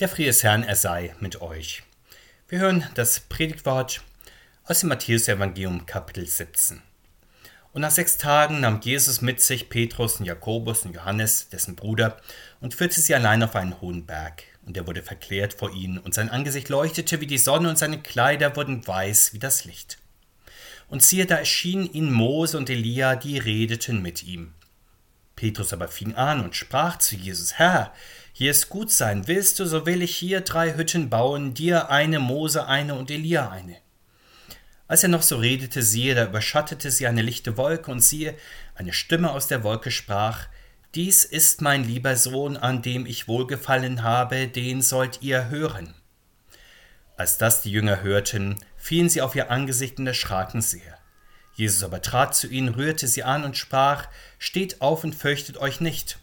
Der Friede des Herrn, er sei mit euch. Wir hören das Predigtwort aus dem Matthäus-Evangelium, Kapitel 17. Und nach sechs Tagen nahm Jesus mit sich Petrus und Jakobus und Johannes, dessen Bruder, und führte sie allein auf einen hohen Berg. Und er wurde verklärt vor ihnen, und sein Angesicht leuchtete wie die Sonne, und seine Kleider wurden weiß wie das Licht. Und siehe, da erschienen ihnen Mose und Elia, die redeten mit ihm. Petrus aber fing an und sprach zu Jesus, Herr, hier ist gut sein. Willst du, so will ich hier drei Hütten bauen, dir eine, Mose eine und Elia eine. Als er noch so redete, siehe, da überschattete sie eine lichte Wolke, und siehe, eine Stimme aus der Wolke sprach, Dies ist mein lieber Sohn, an dem ich wohlgefallen habe, den sollt ihr hören. Als das die Jünger hörten, fielen sie auf ihr Angesicht und erschraken sehr. Jesus aber trat zu ihnen, rührte sie an und sprach, Steht auf und fürchtet euch nicht.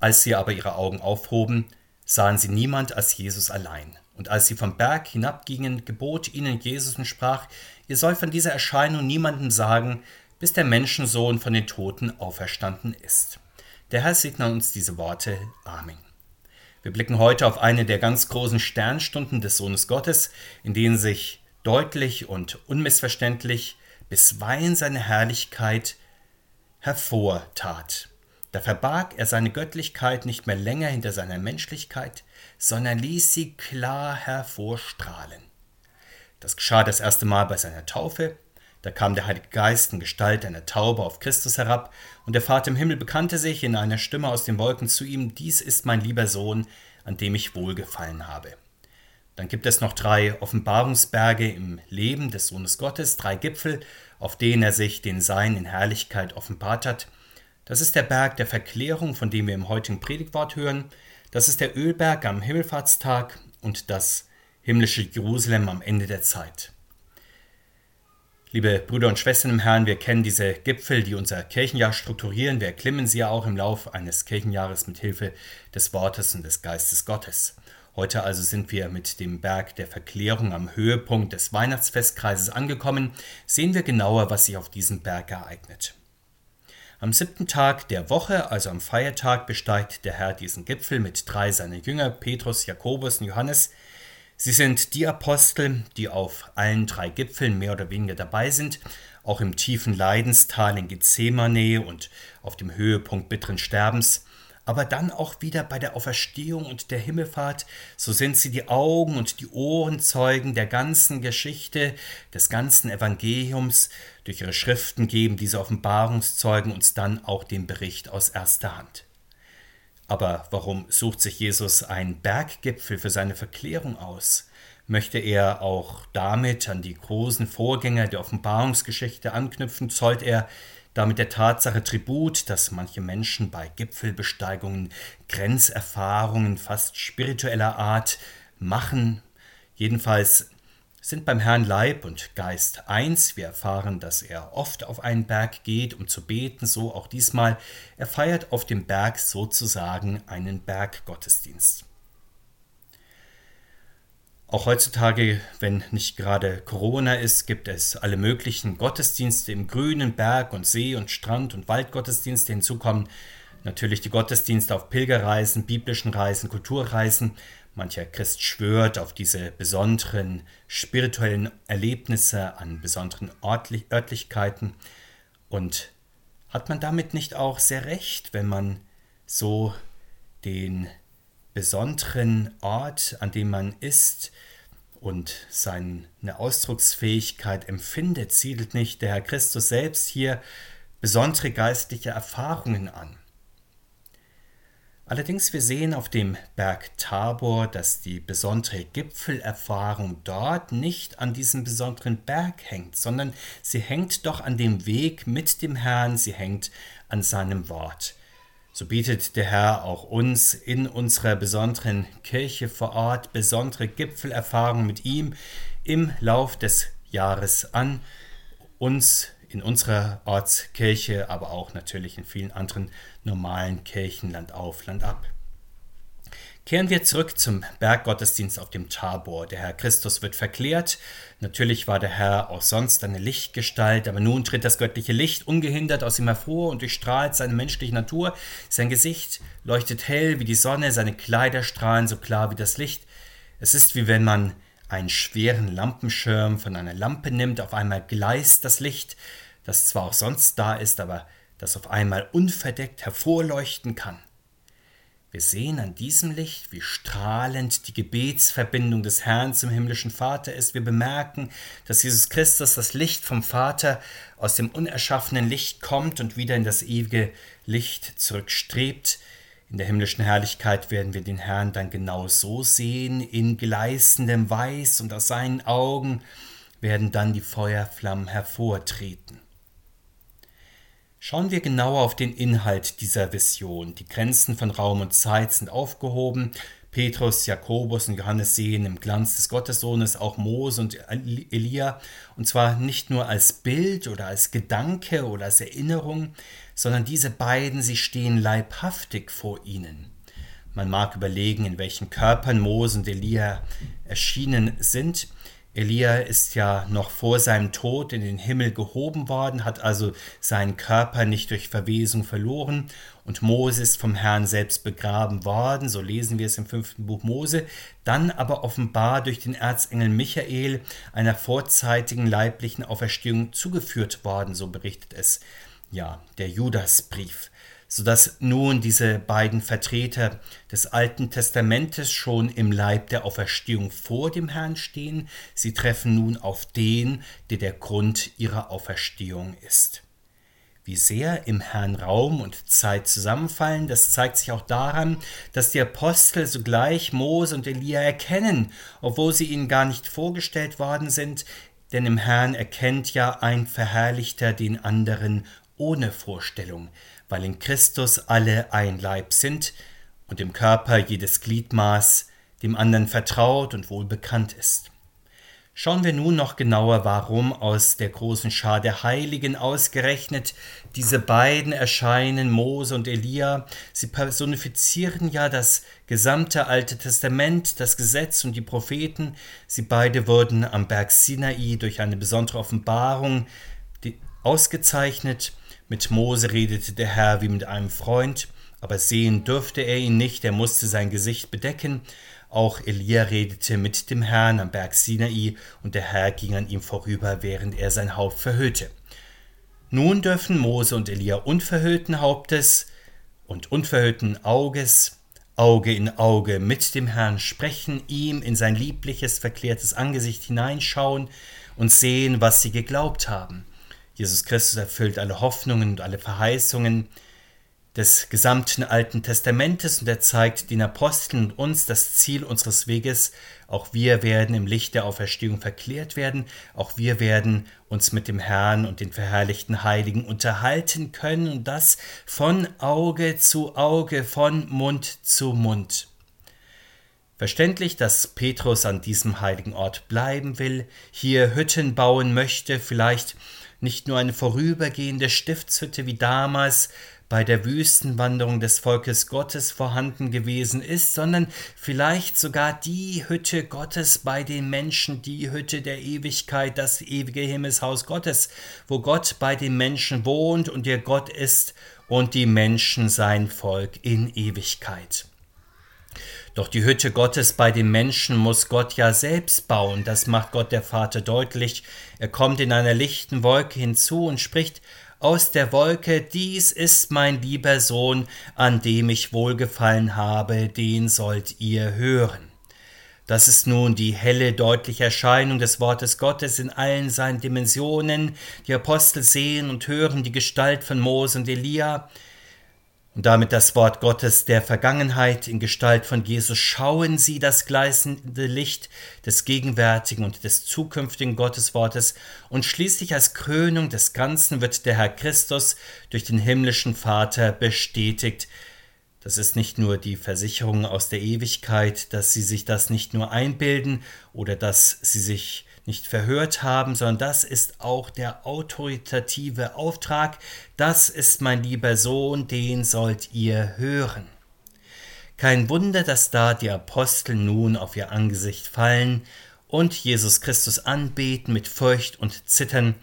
Als sie aber ihre Augen aufhoben, sahen sie niemand als Jesus allein. Und als sie vom Berg hinabgingen, gebot ihnen Jesus und sprach, ihr sollt von dieser Erscheinung niemandem sagen, bis der Menschensohn von den Toten auferstanden ist. Der Herr segne uns diese Worte. Amen. Wir blicken heute auf eine der ganz großen Sternstunden des Sohnes Gottes, in denen sich deutlich und unmissverständlich bisweilen seine Herrlichkeit hervortat. Da verbarg er seine Göttlichkeit nicht mehr länger hinter seiner Menschlichkeit, sondern ließ sie klar hervorstrahlen. Das geschah das erste Mal bei seiner Taufe. Da kam der Heilige Geist in Gestalt einer Taube auf Christus herab, und der Vater im Himmel bekannte sich in einer Stimme aus den Wolken zu ihm, Dies ist mein lieber Sohn, an dem ich wohlgefallen habe. Dann gibt es noch drei Offenbarungsberge im Leben des Sohnes Gottes, drei Gipfel, auf denen er sich den Sein in Herrlichkeit offenbart hat. Das ist der Berg der Verklärung, von dem wir im heutigen Predigtwort hören. Das ist der Ölberg am Himmelfahrtstag und das himmlische Jerusalem am Ende der Zeit. Liebe Brüder und Schwestern im Herrn, wir kennen diese Gipfel, die unser Kirchenjahr strukturieren. Wir erklimmen sie ja auch im Lauf eines Kirchenjahres mit Hilfe des Wortes und des Geistes Gottes. Heute also sind wir mit dem Berg der Verklärung am Höhepunkt des Weihnachtsfestkreises angekommen. Sehen wir genauer, was sich auf diesem Berg ereignet. Am siebten Tag der Woche, also am Feiertag, besteigt der Herr diesen Gipfel mit drei seiner Jünger, Petrus, Jakobus und Johannes. Sie sind die Apostel, die auf allen drei Gipfeln mehr oder weniger dabei sind, auch im tiefen Leidenstal in Gethsemane und auf dem Höhepunkt bitteren Sterbens aber dann auch wieder bei der Auferstehung und der Himmelfahrt, so sind sie die Augen und die Ohrenzeugen der ganzen Geschichte, des ganzen Evangeliums. Durch ihre Schriften geben diese Offenbarungszeugen uns dann auch den Bericht aus erster Hand. Aber warum sucht sich Jesus einen Berggipfel für seine Verklärung aus? Möchte er auch damit an die großen Vorgänger der Offenbarungsgeschichte anknüpfen? Zollt er damit der Tatsache Tribut, dass manche Menschen bei Gipfelbesteigungen Grenzerfahrungen fast spiritueller Art machen. Jedenfalls sind beim Herrn Leib und Geist eins. Wir erfahren, dass er oft auf einen Berg geht, um zu beten, so auch diesmal. Er feiert auf dem Berg sozusagen einen Berggottesdienst. Auch heutzutage, wenn nicht gerade Corona ist, gibt es alle möglichen Gottesdienste im grünen Berg und See und Strand und Waldgottesdienste. Hinzu kommen natürlich die Gottesdienste auf Pilgerreisen, biblischen Reisen, Kulturreisen. Mancher Christ schwört auf diese besonderen spirituellen Erlebnisse an besonderen Örtlich Örtlichkeiten. Und hat man damit nicht auch sehr recht, wenn man so den besonderen Ort, an dem man ist und seine Ausdrucksfähigkeit empfindet, siedelt nicht der Herr Christus selbst hier besondere geistliche Erfahrungen an. Allerdings wir sehen auf dem Berg Tabor, dass die besondere Gipfelerfahrung dort nicht an diesem besonderen Berg hängt, sondern sie hängt doch an dem Weg mit dem Herrn, sie hängt an seinem Wort. So bietet der Herr auch uns in unserer besonderen Kirche vor Ort besondere Gipfelerfahrungen mit ihm im Lauf des Jahres an, uns in unserer Ortskirche, aber auch natürlich in vielen anderen normalen Kirchen Land auf, Land ab. Kehren wir zurück zum Berggottesdienst auf dem Tabor. Der Herr Christus wird verklärt. Natürlich war der Herr auch sonst eine Lichtgestalt, aber nun tritt das göttliche Licht ungehindert aus ihm hervor und durchstrahlt seine menschliche Natur. Sein Gesicht leuchtet hell wie die Sonne, seine Kleider strahlen so klar wie das Licht. Es ist wie wenn man einen schweren Lampenschirm von einer Lampe nimmt, auf einmal gleist das Licht, das zwar auch sonst da ist, aber das auf einmal unverdeckt hervorleuchten kann. Wir sehen an diesem Licht, wie strahlend die Gebetsverbindung des Herrn zum himmlischen Vater ist. Wir bemerken, dass Jesus Christus, das Licht vom Vater, aus dem unerschaffenen Licht kommt und wieder in das ewige Licht zurückstrebt. In der himmlischen Herrlichkeit werden wir den Herrn dann genau so sehen, in gleißendem Weiß, und aus seinen Augen werden dann die Feuerflammen hervortreten. Schauen wir genauer auf den Inhalt dieser Vision. Die Grenzen von Raum und Zeit sind aufgehoben. Petrus, Jakobus und Johannes sehen im Glanz des Gottessohnes auch Mose und Elia, und zwar nicht nur als Bild oder als Gedanke oder als Erinnerung, sondern diese beiden, sie stehen leibhaftig vor ihnen. Man mag überlegen, in welchen Körpern Mose und Elia erschienen sind. Elia ist ja noch vor seinem Tod in den Himmel gehoben worden, hat also seinen Körper nicht durch Verwesung verloren. Und Mose ist vom Herrn selbst begraben worden, so lesen wir es im fünften Buch Mose, dann aber offenbar durch den Erzengel Michael einer vorzeitigen leiblichen Auferstehung zugeführt worden, so berichtet es ja der Judasbrief sodass nun diese beiden Vertreter des Alten Testamentes schon im Leib der Auferstehung vor dem Herrn stehen, sie treffen nun auf den, der der Grund ihrer Auferstehung ist. Wie sehr im Herrn Raum und Zeit zusammenfallen, das zeigt sich auch daran, dass die Apostel sogleich Mose und Elia erkennen, obwohl sie ihnen gar nicht vorgestellt worden sind, denn im Herrn erkennt ja ein Verherrlichter den anderen ohne Vorstellung weil in Christus alle ein Leib sind und im Körper jedes Gliedmaß dem anderen vertraut und wohl bekannt ist. Schauen wir nun noch genauer, warum aus der großen Schar der Heiligen ausgerechnet diese beiden erscheinen, Mose und Elia. Sie personifizieren ja das gesamte Alte Testament, das Gesetz und die Propheten. Sie beide wurden am Berg Sinai durch eine besondere Offenbarung ausgezeichnet mit Mose redete der Herr wie mit einem Freund, aber sehen dürfte er ihn nicht, er musste sein Gesicht bedecken. Auch Elia redete mit dem Herrn am Berg Sinai, und der Herr ging an ihm vorüber, während er sein Haupt verhüllte. Nun dürfen Mose und Elia unverhüllten Hauptes und unverhüllten Auges, Auge in Auge mit dem Herrn sprechen, ihm in sein liebliches, verklärtes Angesicht hineinschauen und sehen, was sie geglaubt haben. Jesus Christus erfüllt alle Hoffnungen und alle Verheißungen des gesamten Alten Testamentes und er zeigt den Aposteln und uns das Ziel unseres Weges. Auch wir werden im Licht der Auferstehung verklärt werden. Auch wir werden uns mit dem Herrn und den verherrlichten Heiligen unterhalten können und das von Auge zu Auge, von Mund zu Mund. Verständlich, dass Petrus an diesem heiligen Ort bleiben will, hier Hütten bauen möchte, vielleicht nicht nur eine vorübergehende Stiftshütte wie damals bei der Wüstenwanderung des Volkes Gottes vorhanden gewesen ist, sondern vielleicht sogar die Hütte Gottes bei den Menschen, die Hütte der Ewigkeit, das ewige Himmelshaus Gottes, wo Gott bei den Menschen wohnt und ihr Gott ist und die Menschen sein Volk in Ewigkeit. Doch die Hütte Gottes bei den Menschen muss Gott ja selbst bauen, das macht Gott der Vater deutlich. Er kommt in einer lichten Wolke hinzu und spricht aus der Wolke, dies ist mein lieber Sohn, an dem ich wohlgefallen habe, den sollt ihr hören. Das ist nun die helle, deutliche Erscheinung des Wortes Gottes in allen seinen Dimensionen. Die Apostel sehen und hören die Gestalt von Mose und Elia und damit das Wort Gottes der Vergangenheit in Gestalt von Jesus schauen Sie das gleißende Licht des gegenwärtigen und des zukünftigen Gotteswortes und schließlich als Krönung des Ganzen wird der Herr Christus durch den himmlischen Vater bestätigt. Das ist nicht nur die Versicherung aus der Ewigkeit, dass Sie sich das nicht nur einbilden oder dass Sie sich nicht verhört haben, sondern das ist auch der autoritative Auftrag. Das ist mein lieber Sohn, den sollt ihr hören. Kein Wunder, dass da die Apostel nun auf ihr Angesicht fallen und Jesus Christus anbeten mit Furcht und Zittern,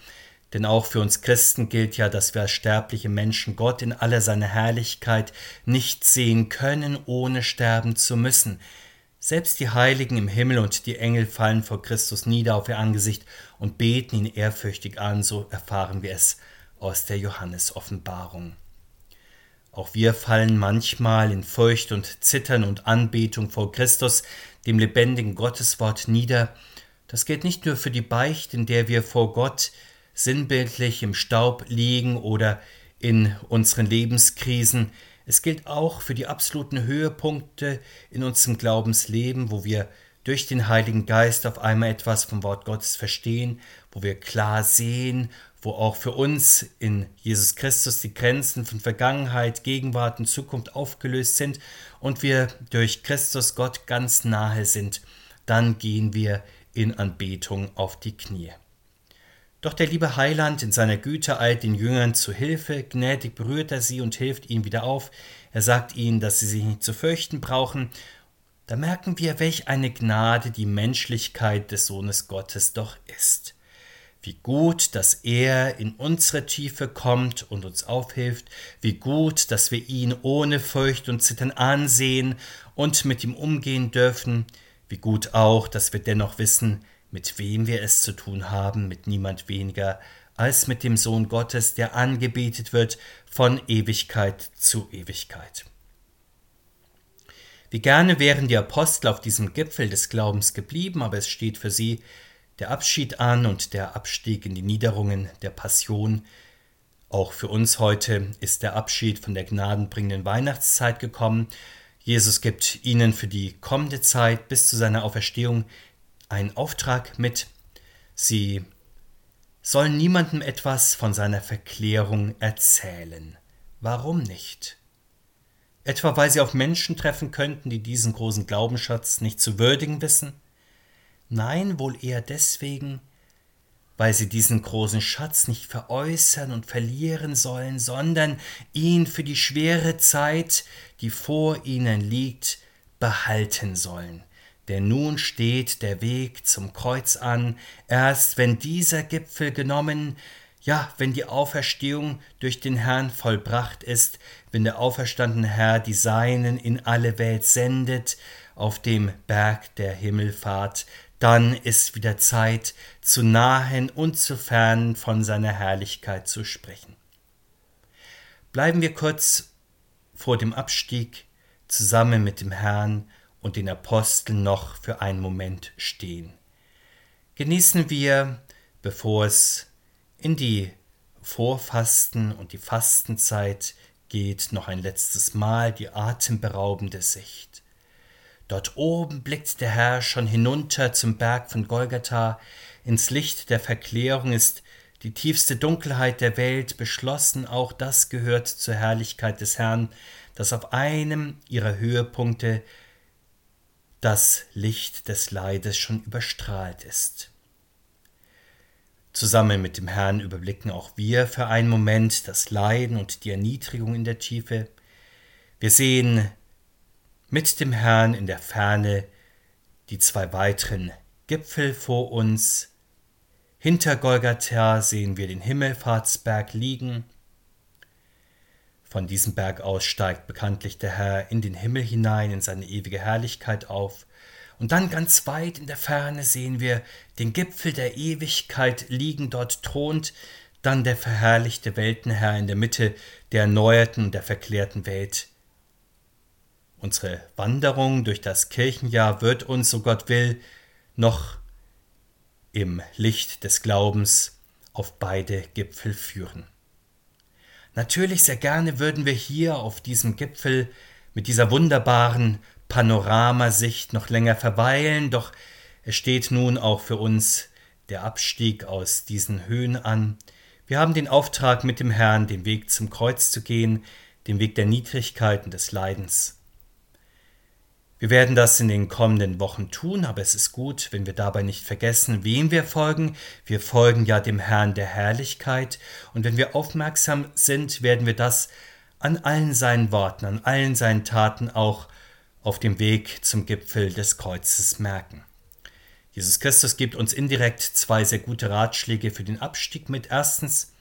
denn auch für uns Christen gilt ja, dass wir als sterbliche Menschen Gott in aller seiner Herrlichkeit nicht sehen können, ohne sterben zu müssen. Selbst die Heiligen im Himmel und die Engel fallen vor Christus nieder auf ihr Angesicht und beten ihn ehrfürchtig an, so erfahren wir es aus der Johannes-Offenbarung. Auch wir fallen manchmal in Furcht und Zittern und Anbetung vor Christus, dem lebendigen Gotteswort, nieder. Das gilt nicht nur für die Beicht, in der wir vor Gott sinnbildlich im Staub liegen oder in unseren Lebenskrisen. Es gilt auch für die absoluten Höhepunkte in unserem Glaubensleben, wo wir durch den Heiligen Geist auf einmal etwas vom Wort Gottes verstehen, wo wir klar sehen, wo auch für uns in Jesus Christus die Grenzen von Vergangenheit, Gegenwart und Zukunft aufgelöst sind und wir durch Christus Gott ganz nahe sind, dann gehen wir in Anbetung auf die Knie. Doch der liebe Heiland in seiner Güte eilt den Jüngern zu Hilfe, gnädig berührt er sie und hilft ihnen wieder auf. Er sagt ihnen, dass sie sich nicht zu fürchten brauchen. Da merken wir, welch eine Gnade die Menschlichkeit des Sohnes Gottes doch ist. Wie gut, dass er in unsere Tiefe kommt und uns aufhilft, wie gut, dass wir ihn ohne Furcht und Zittern ansehen und mit ihm umgehen dürfen, wie gut auch, dass wir dennoch wissen, mit wem wir es zu tun haben, mit niemand weniger als mit dem Sohn Gottes, der angebetet wird von Ewigkeit zu Ewigkeit. Wie gerne wären die Apostel auf diesem Gipfel des Glaubens geblieben, aber es steht für sie der Abschied an und der Abstieg in die Niederungen der Passion. Auch für uns heute ist der Abschied von der gnadenbringenden Weihnachtszeit gekommen. Jesus gibt ihnen für die kommende Zeit bis zu seiner Auferstehung einen Auftrag mit, sie sollen niemandem etwas von seiner Verklärung erzählen. Warum nicht? Etwa weil sie auf Menschen treffen könnten, die diesen großen Glaubensschatz nicht zu würdigen wissen? Nein, wohl eher deswegen, weil sie diesen großen Schatz nicht veräußern und verlieren sollen, sondern ihn für die schwere Zeit, die vor ihnen liegt, behalten sollen, denn nun steht der Weg zum Kreuz an, erst wenn dieser Gipfel genommen, ja, wenn die Auferstehung durch den Herrn vollbracht ist, wenn der auferstandene Herr die Seinen in alle Welt sendet, auf dem Berg der Himmelfahrt, dann ist wieder Zeit, zu nahen und zu fernen von seiner Herrlichkeit zu sprechen. Bleiben wir kurz vor dem Abstieg zusammen mit dem Herrn und den Aposteln noch für einen Moment stehen. Genießen wir, bevor es in die Vorfasten und die Fastenzeit geht, noch ein letztes Mal die atemberaubende Sicht. Dort oben blickt der Herr schon hinunter zum Berg von Golgatha, ins Licht der Verklärung ist die tiefste Dunkelheit der Welt beschlossen, auch das gehört zur Herrlichkeit des Herrn, dass auf einem ihrer Höhepunkte das Licht des Leides schon überstrahlt ist. Zusammen mit dem Herrn überblicken auch wir für einen Moment das Leiden und die Erniedrigung in der Tiefe. Wir sehen mit dem Herrn in der Ferne die zwei weiteren Gipfel vor uns. Hinter Golgatha sehen wir den Himmelfahrtsberg liegen von diesem Berg aus steigt bekanntlich der Herr in den Himmel hinein, in seine ewige Herrlichkeit auf. Und dann ganz weit in der Ferne sehen wir den Gipfel der Ewigkeit liegen, dort thront dann der verherrlichte Weltenherr in der Mitte der erneuerten, der verklärten Welt. Unsere Wanderung durch das Kirchenjahr wird uns, so Gott will, noch im Licht des Glaubens auf beide Gipfel führen. Natürlich sehr gerne würden wir hier auf diesem Gipfel mit dieser wunderbaren Panoramasicht noch länger verweilen, doch es steht nun auch für uns der Abstieg aus diesen Höhen an. Wir haben den Auftrag mit dem Herrn, den Weg zum Kreuz zu gehen, den Weg der Niedrigkeit und des Leidens. Wir werden das in den kommenden Wochen tun, aber es ist gut, wenn wir dabei nicht vergessen, wem wir folgen. Wir folgen ja dem Herrn der Herrlichkeit, und wenn wir aufmerksam sind, werden wir das an allen seinen Worten, an allen seinen Taten auch auf dem Weg zum Gipfel des Kreuzes merken. Jesus Christus gibt uns indirekt zwei sehr gute Ratschläge für den Abstieg mit. Erstens,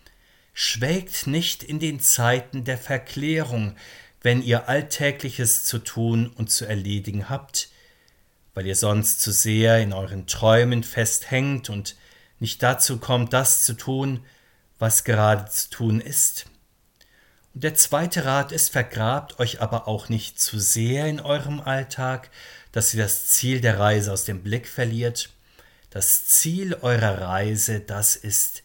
schwelgt nicht in den Zeiten der Verklärung, wenn ihr Alltägliches zu tun und zu erledigen habt, weil ihr sonst zu sehr in euren Träumen festhängt und nicht dazu kommt, das zu tun, was gerade zu tun ist. Und der zweite Rat ist, vergrabt euch aber auch nicht zu sehr in eurem Alltag, dass ihr das Ziel der Reise aus dem Blick verliert. Das Ziel eurer Reise, das ist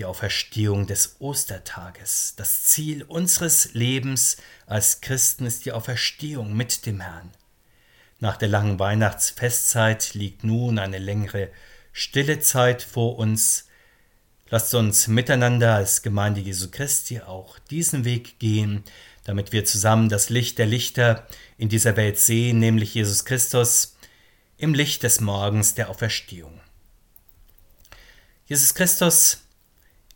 die Auferstehung des Ostertages. Das Ziel unseres Lebens als Christen ist die Auferstehung mit dem Herrn. Nach der langen Weihnachtsfestzeit liegt nun eine längere stille Zeit vor uns. Lasst uns miteinander als Gemeinde Jesu Christi auch diesen Weg gehen, damit wir zusammen das Licht der Lichter in dieser Welt sehen, nämlich Jesus Christus im Licht des Morgens der Auferstehung. Jesus Christus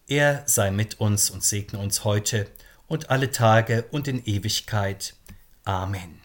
er sei mit uns und segne uns heute und alle Tage und in Ewigkeit. Amen.